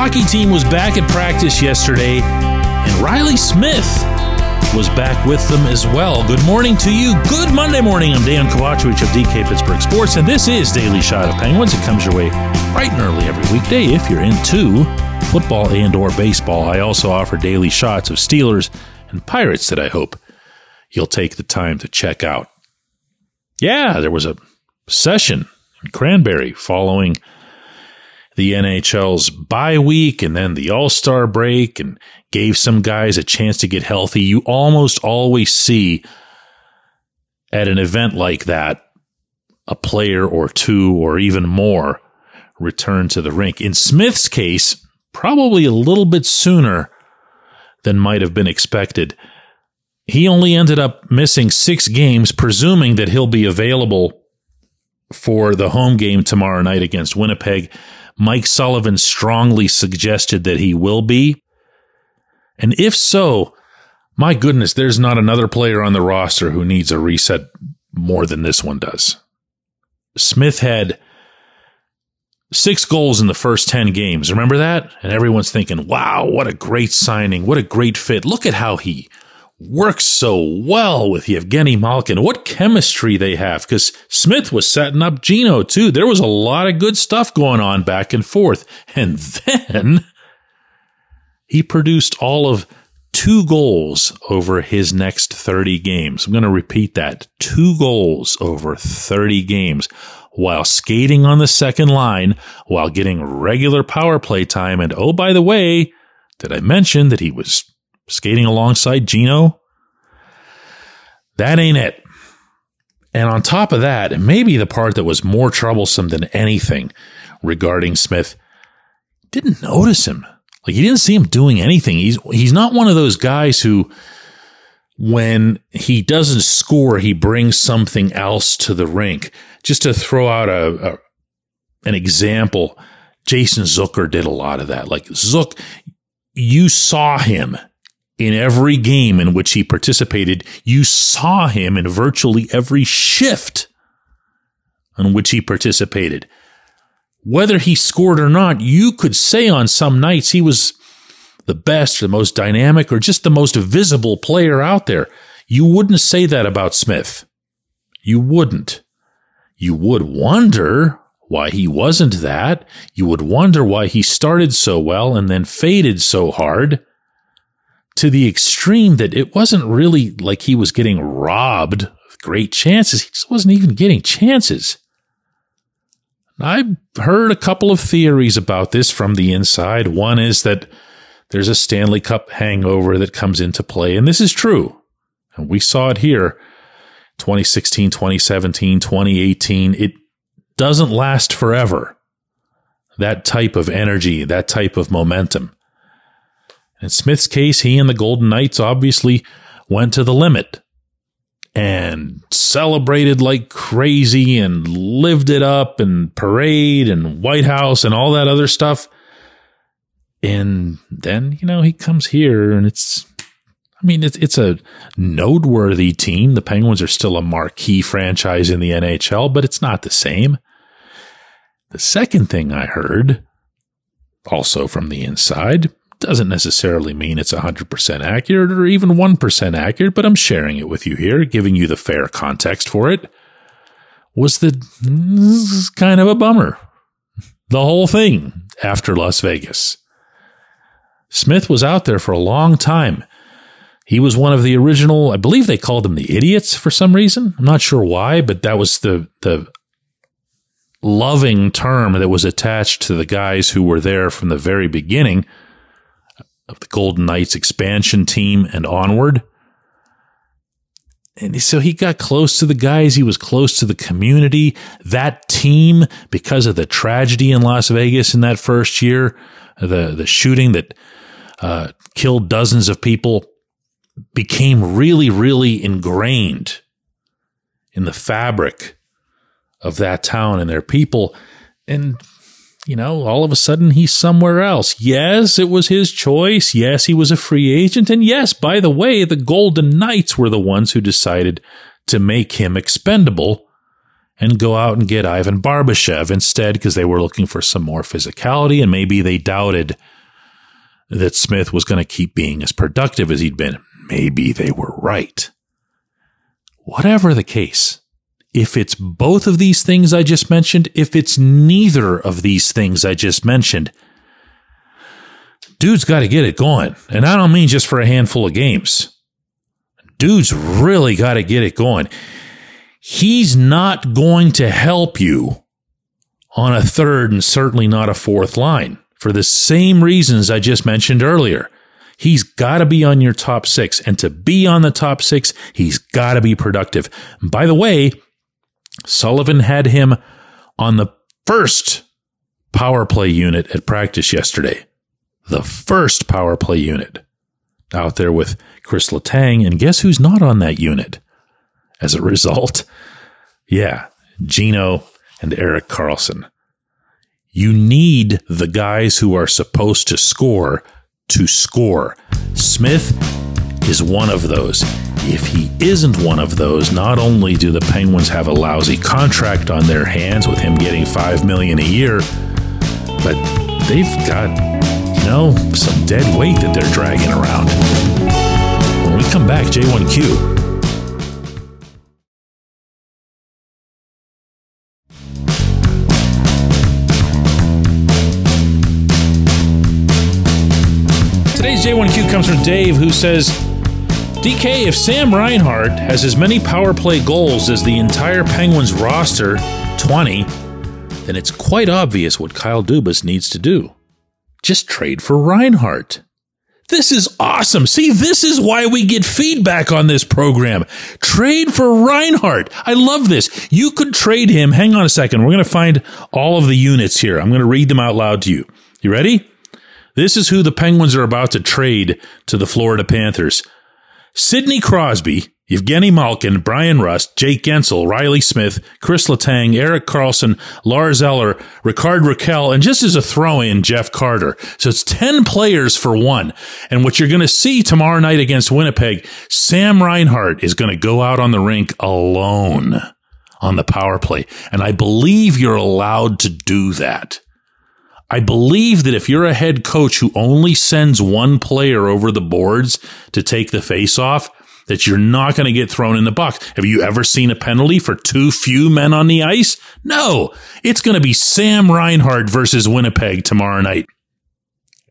hockey team was back at practice yesterday, and Reilly Smith was back with them as well. Good morning to you. Good Monday morning. I'm Dejan Kovacevic of DK Pittsburgh Sports, and this is Daily Shot of Penguins. It comes your way bright and early every weekday if you're into football and or baseball. I also offer daily shots of Steelers and Pirates that I hope you'll take the time to check out. Yeah, there was a session in Cranberry following the NHL's bye week and then the All Star break and gave some guys a chance to get healthy. You almost always see at an event like that a player or two or even more return to the rink. In Smith's case, probably a little bit sooner than might have been expected. He only ended up missing six games, presuming that he'll be available for the home game tomorrow night against Winnipeg. Mike Sullivan strongly suggested that he will be. And if so, my goodness, there's not another player on the roster who needs a reset more than this one does. Smith had six goals in the first 10 games. Remember that? And everyone's thinking, wow, what a great signing. What a great fit. Look at how he works so well with Evgeny Malkin. What chemistry they have. Because Smith was setting up Gino too. There was a lot of good stuff going on back and forth. And then he produced all of two goals over his next 30 games. I'm going to repeat that. Two goals over 30 games while skating on the second line, while getting regular power play time. And oh, by the way, did I mention that he was skating alongside Gino. That ain't it. And on top of that, maybe the part that was more troublesome than anything regarding Smith, didn't notice him. Like he didn't see him doing anything. He's he's not one of those guys who when he doesn't score, he brings something else to the rink. Just to throw out a, a an example, Jason Zucker did a lot of that. Like Zook, you saw him in every game in which he participated. You saw him in virtually every shift in which he participated. Whether he scored or not, you could say on some nights he was the best, or the most dynamic, or just the most visible player out there. You wouldn't say that about Smith. You wouldn't. You would wonder why he wasn't that. You would wonder why he started so well and then faded so hard to the extreme that it wasn't really like he was getting robbed of great chances. He just wasn't even getting chances. I've heard a couple of theories about this from the inside. One is that there's a Stanley Cup hangover that comes into play, and this is true. And we saw it here 2016, 2017, 2018. It doesn't last forever. That type of energy, that type of momentum. In Smith's case, he and the Golden Knights obviously went to the limit and celebrated like crazy and lived it up and parade and White House and all that other stuff. And then, you know, he comes here and it's, I mean, it's, it's a noteworthy team. The Penguins are still a marquee franchise in the NHL, but it's not the same. The second thing I heard, also from the inside, doesn't necessarily mean it's 100% accurate or even 1% accurate, but I'm sharing it with you here, giving you the fair context for it. Was the kind of a bummer. The whole thing after Las Vegas. Smith was out there for a long time. He was one of the original, I believe they called him the idiots for some reason. I'm not sure why, but that was the the loving term that was attached to the guys who were there from the very beginning of the Golden Knights expansion team and onward. And so he got close to the guys. He was close to the community. That team, because of the tragedy in Las Vegas in that first year, the, the shooting that uh, killed dozens of people, became really, really ingrained in the fabric of that town and their people. And you know, all of a sudden he's somewhere else. Yes, it was his choice. Yes, he was a free agent. And yes, by the way, the Golden Knights were the ones who decided to make him expendable and go out and get Ivan Barbashev instead because they were looking for some more physicality and maybe they doubted that Smith was going to keep being as productive as he'd been. Maybe they were right. Whatever the case, if it's both of these things I just mentioned, if it's neither of these things I just mentioned, dude's got to get it going. And I don't mean just for a handful of games. Dude's really got to get it going. He's not going to help you on a third and certainly not a fourth line for the same reasons I just mentioned earlier. He's got to be on your top six. And to be on the top six, he's got to be productive. By the way, Sullivan had him on the first power play unit at practice yesterday. The first power play unit out there with Chris Letang. And guess who's not on that unit? As a result, yeah, Gino and Erik Karlsson. You need the guys who are supposed to score to score. Smith is one of those. If he isn't one of those, not only do the Penguins have a lousy contract on their hands with him getting 5 million a year, but they've got, you know, some dead weight that they're dragging around. When we come back, J1Q. Today's J1Q comes from Dave, who says, DK, if Sam Reinhart has as many power play goals as the entire Penguins roster, 20, then it's quite obvious what Kyle Dubas needs to do. Just trade for Reinhart. This is awesome. See, this is why we get feedback on this program. Trade for Reinhart. I love this. You could trade him. Hang on a second. We're going to find all of the units here. I'm going to read them out loud to you. You ready? This is who the Penguins are about to trade to the Florida Panthers. Sidney Crosby, Evgeny Malkin, Bryan Rust, Jake Guentzel, Reilly Smith, Chris Letang, Erik Karlsson, Lars Eller, Rickard Rakell, and just as a throw in, Jeff Carter. So it's 10 players for one. And what you're going to see tomorrow night against Winnipeg, Sam Reinhart is going to go out on the rink alone on the power play. And I believe you're allowed to do that. I believe that if you're a head coach who only sends one player over the boards to take the face off, that you're not going to get thrown in the box. Have you ever seen a penalty for too few men on the ice? No, it's going to be Sam Reinhart versus Winnipeg tomorrow night.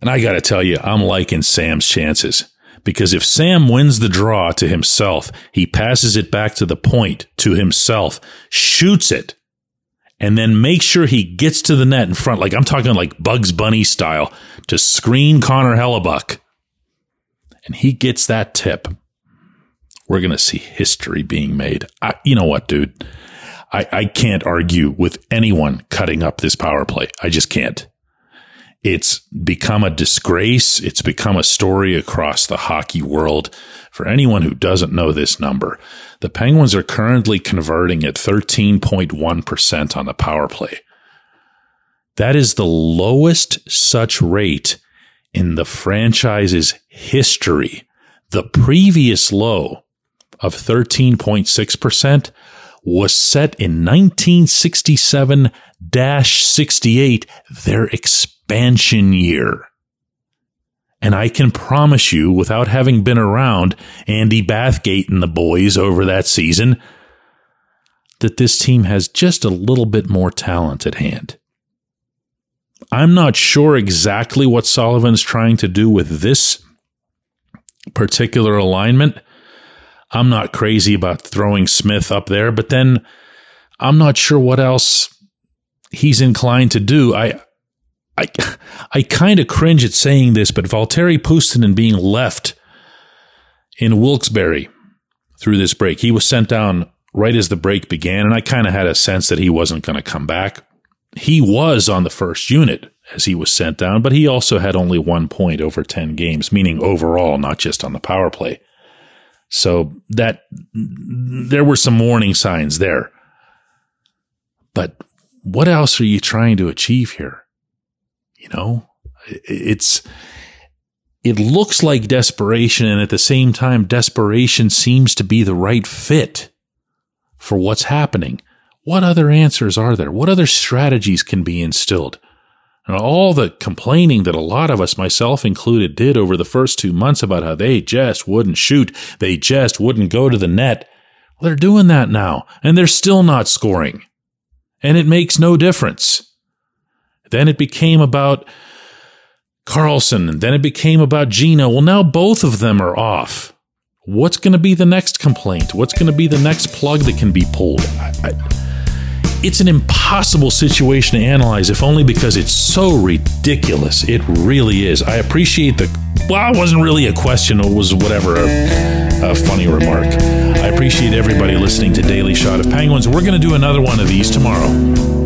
And I got to tell you, I'm liking Sam's chances because if Sam wins the draw to himself, he passes it back to the point to himself, shoots it, and then make sure he gets to the net in front. Like I'm talking like Bugs Bunny style to screen Connor Hellebuyck. And he gets that tip. We're going to see history being made. I, you know what, dude? I, I can't argue with anyone cutting up this power play. I just can't. It's become a disgrace. It's become a story across the hockey world. For anyone who doesn't know this number, the Penguins are currently converting at 13.1% on the power play. That is the lowest such rate in the franchise's history. The previous low of 13.6% was set in 1967 68, their expansion year. And I can promise you, without having been around Andy Bathgate and the boys over that season, that this team has just a little bit more talent at hand. I'm not sure exactly what Sullivan's trying to do with this particular alignment. I'm not crazy about throwing Smith up there, but then I'm not sure what else he's inclined to do. I I I kind of cringe at saying this, but Valtteri Puustinen being left in Wilkes-Barre through this break, he was sent down right as the break began, and I kind of had a sense that he wasn't going to come back. He was on the first unit as he was sent down, but he also had only one point over 10 games, meaning overall, not just on the power play. So that there were some warning signs there. But what else are you trying to achieve here? You know, it's, it looks like desperation. And at the same time, desperation seems to be the right fit for what's happening. What other answers are there? What other strategies can be instilled? And all the complaining that a lot of us, myself included, did over the first two months about how they just wouldn't shoot, they just wouldn't go to the net. Well, they're doing that now, and they're still not scoring. And it makes no difference. Then it became about Karlsson, and then it became about Gino. Well, now both of them are off. What's going to be the next complaint? What's going to be the next plug that can be pulled? I, I, it's an impossible situation to analyze, if only because it's so ridiculous. It really is. I appreciate the. Well, it wasn't really a question, it was whatever, a, a funny remark. I appreciate everybody listening to Daily Shot of Penguins. We're going to do another one of these tomorrow.